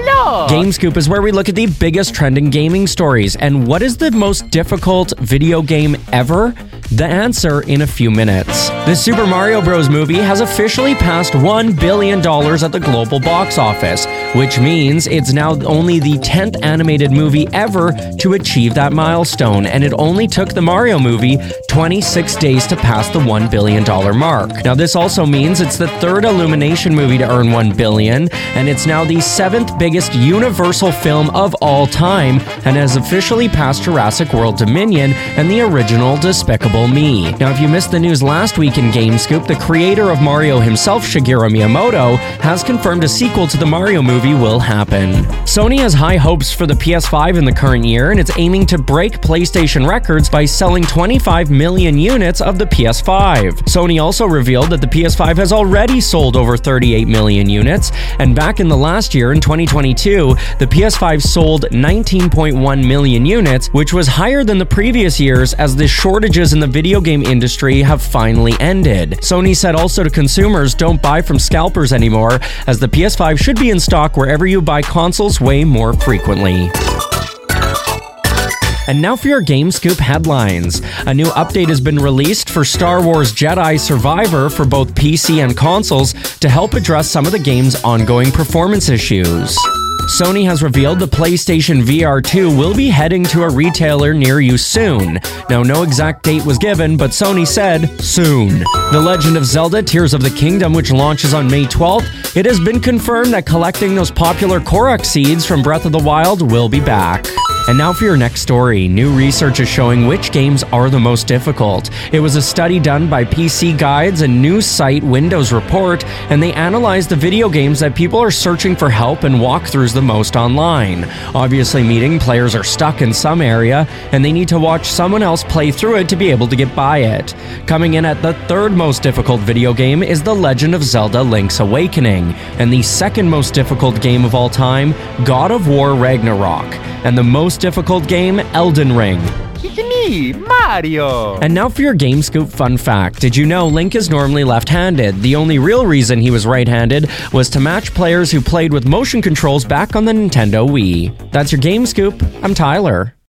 Hello! GameScoop is where we look at the biggest trending gaming stories. And what is the most difficult video game ever? The answer in a few minutes. The Super Mario Bros. movie has officially passed $1 billion at the global box office, which means it's now only the 10th animated movie ever to achieve that milestone, and it only took the Mario movie 26 days to pass the $1 billion mark. Now, this also means it's the third Illumination movie to earn 1 billion, and it's now the seventh biggest Universal film of all time, and has officially passed Jurassic World Dominion and the original Despicable Me. Now, if you missed the news last week in GameScoop, the creator of Mario himself, Shigeru Miyamoto, has confirmed a sequel to the Mario movie will happen. Sony has high hopes for the PS5 in the current year, and it's aiming to break PlayStation records by selling 25 million units of the PS5. Sony also revealed that the PS5 has already sold over 38 million units, and back in the last year, in 2022, the PS5 sold 19.1 million units, which was higher than the previous years as the shortages in the video game industry have finally ended. Sony said also to consumers don't buy from scalpers anymore, as the PS5 should be in stock wherever you buy consoles way more frequently. And now for your Game Scoop headlines. A new update has been released for Star Wars Jedi Survivor for both PC and consoles to help address some of the game's ongoing performance issues. Sony has revealed the PlayStation VR 2 will be heading to a retailer near you soon. Now, no exact date was given, but Sony said soon. The Legend of Zelda Tears of the Kingdom, which launches on May 12th, it has been confirmed that collecting those popular Korok seeds from Breath of the Wild will be back. And now for your next story. New research is showing which games are the most difficult. It was a study done by PC Guides and news site Windows Report, and they analyzed the video games that people are searching for help and walkthroughs the most online. Obviously, meaning players are stuck in some area and they need to watch someone else play through it to be able to get by it. Coming in at the third most difficult video game is The Legend of Zelda Link's Awakening, and the second most difficult game of all time, God of War Ragnarok, and the most difficult game, Elden Ring. Mario! And now for your Game Scoop fun fact. Did you know Link is normally left handed? The only real reason he was right handed was to match players who played with motion controls back on the Nintendo Wii. That's your Game Scoop. I'm Tyler.